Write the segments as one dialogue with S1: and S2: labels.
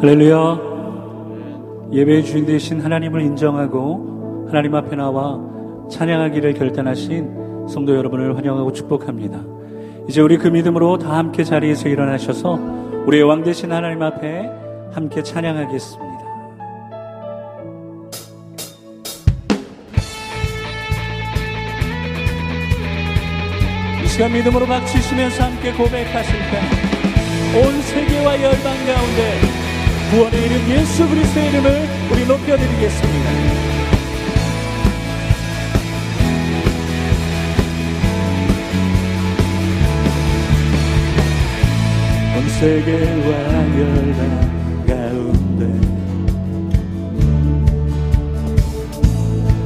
S1: 할렐루야. 예배의 주인 되신 하나님을 인정하고 하나님 앞에 나와 찬양하기를 결단하신 성도 여러분을 환영하고 축복합니다. 이제 우리 그 믿음으로 다 함께 자리에서 일어나셔서 우리의 왕 되신 하나님 앞에 함께 찬양하겠습니다. 이 시간 믿음으로 박수시면서 함께 고백하실 때 온 세계와 열방 가운데 구원의 이름 예수 그리스도의 이름을 우리 높여드리겠습니다. 온 세계와 열방 가운데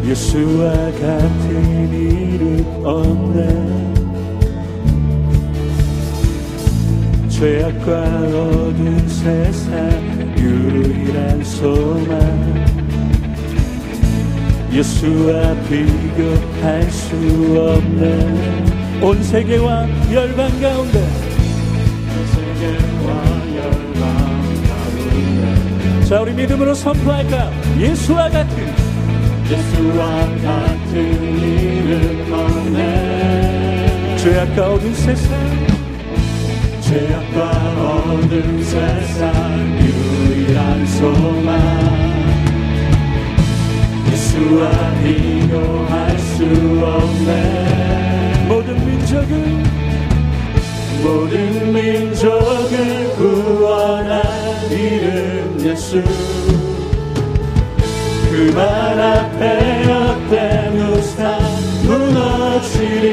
S1: 예수와 같은 이름 없네 죄악과 어두운 세상 유일한 소망. 예수와 비교할 수 없는 온 세계와 열방 가운데. 세계와 열방 가운데. 자 우리 믿음으로 선포할까 예수와 같은. 예수와 같은 이름 없네. 죄악과 어두운 세상. 죄악과 어두운 세상 유일한 소망 예수와 비교할 수 없네. 모든 민족을 모든 민족을 구원한 이름 예수. 그 말 앞에 헛된 우상 무너지리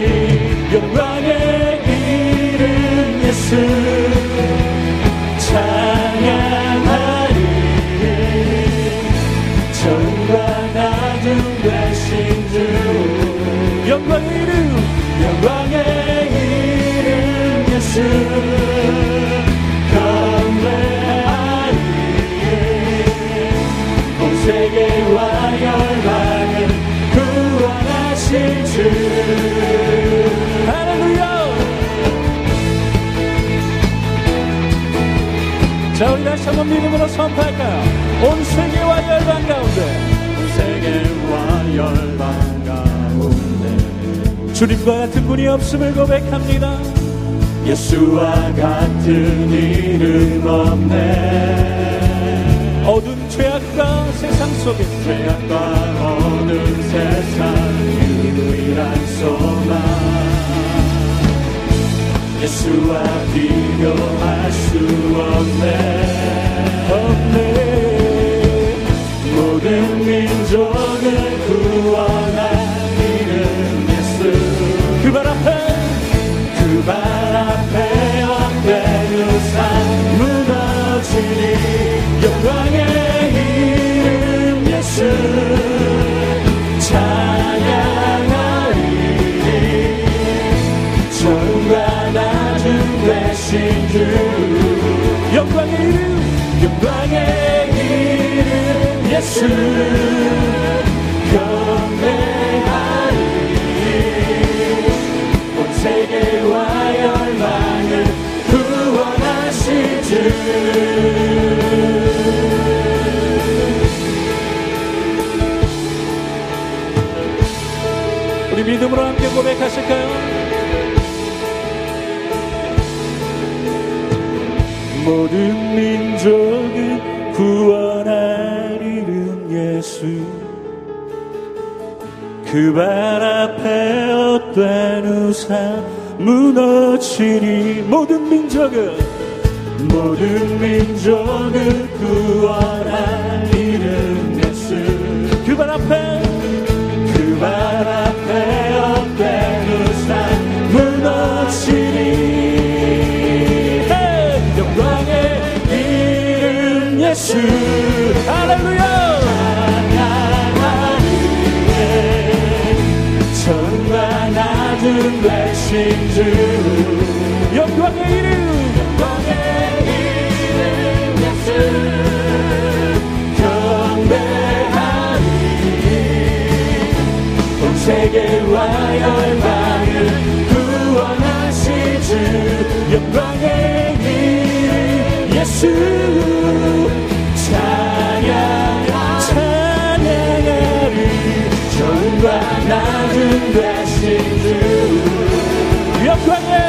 S1: 영광의 이름 예수 주님과 같은 분이 없음을 고백합니다. 예수와 같은 이름 없네. 어두운 죄악과 세상 속에 죄악과 어두운 세상 유일한 소망. 예수와 비교할 수 없네. 없네. 모든 민족을 영광의 이름 영광의 이름 예수. 경배하리. 온 세계와 열방을 구원하실 주 우리 믿음으로 함께 고백하실까요? 모든 민족을 구원할 이름 예수. 그 발 앞에 헛된 우상 무너지니 모든 민족을 모든 민족을 구원할 이름 영광의 이름 영광의 이름. 예수 경배하니 온 세계와 열방을 구원하신 주
S2: 영광의
S1: 이름 예수 찬양 찬양하리 전과 나중 되신 주. 영광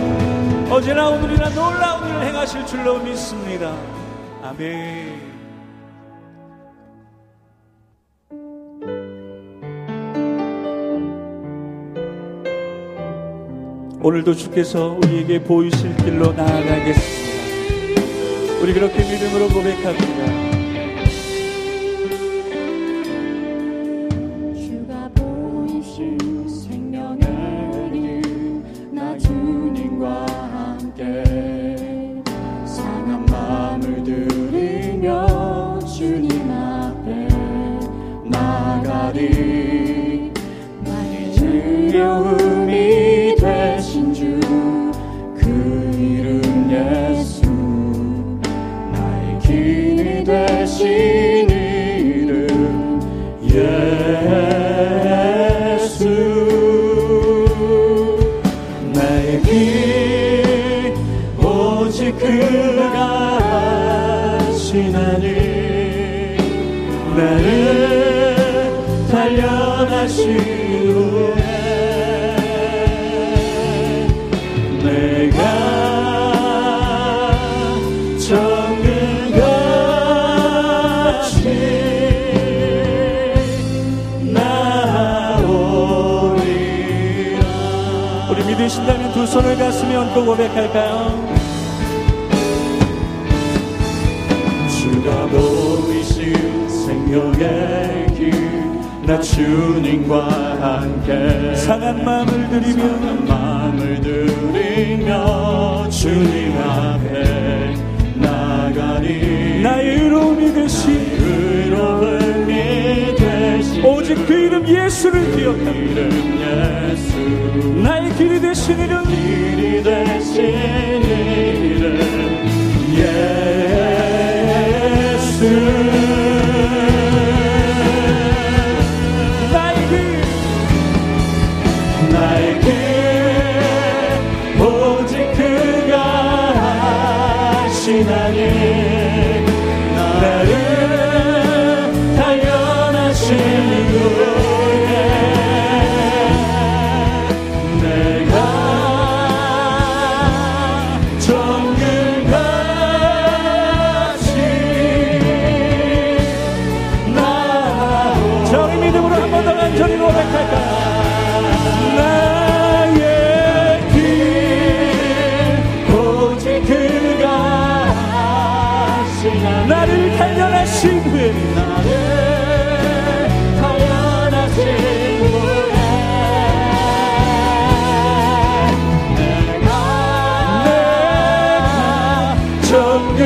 S1: 어제나 오늘이나 놀라운 일을 행하실 줄로 믿습니다. 아멘. 오늘도 주께서 우리에게 보이실 길로 나아가겠습니다. 우리 그렇게 믿음으로 고백합니다. 손을 가슴에 얹고 고백할까요? 주가 보이신 생명의 길 나 주님과 함께
S2: 상한 마음을 들이며
S1: 상한 마음을 들이며 주님 앞에 나가리
S2: 나의 예수를
S1: 이름 예수.
S2: 나의 길이 이름.
S1: 길이 되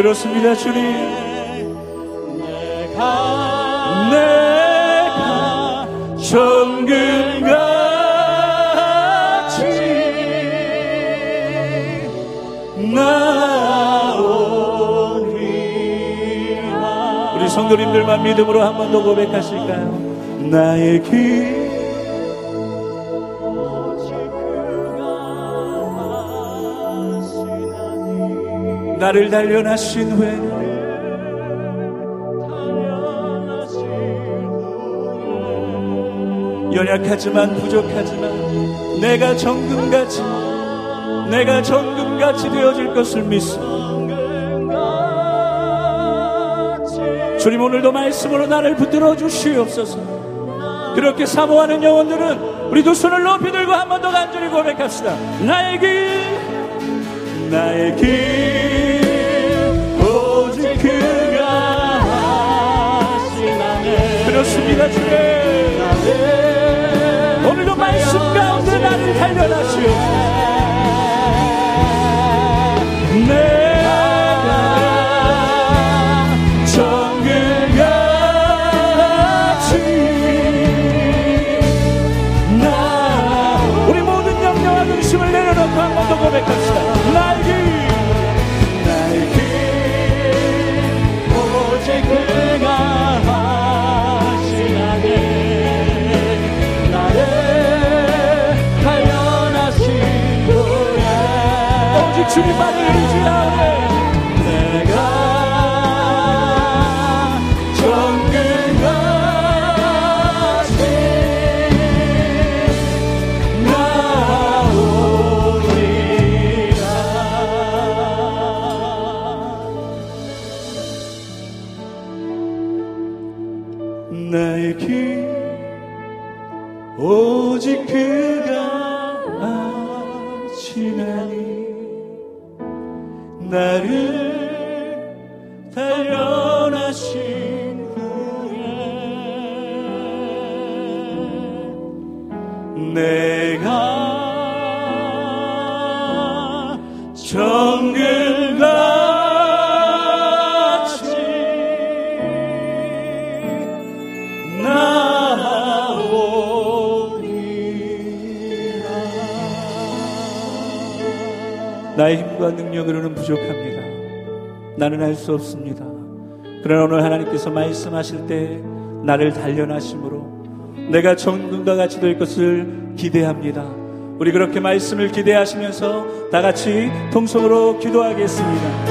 S1: 그렇습니다, 주님. 내가, 내가 정금같이 나오리라. 우리 성도님들만 믿음으로 한 번 더 고백하실까요? 나의 길 나를 단련하신 후에 연약하지만 부족하지만 내가 정금같이 내가 정금같이 되어질 것을 믿습니다 주님 오늘도 말씀으로 나를 붙들어 주시옵소서. 그렇게 사모하는 영혼들은 우리 두 손을 높이 들고 한 번 더 간절히 고백합시다. 나의 길 나의 길 그렇습니다 주님. 오늘도 말씀 가운데 나를 내가 주님만을 의지하네 내가 정글같이 나오리라. 나의 길 오직 그가 나를 나의 힘과 능력으로는 부족합니다. 나는 할 수 없습니다. 그러나 오늘 하나님께서 말씀하실 때 나를 단련하심으로 내가 정금과 같이 될 것을 기대합니다. 우리 그렇게 말씀을 기대하시면서 다 같이 통성으로 기도하겠습니다.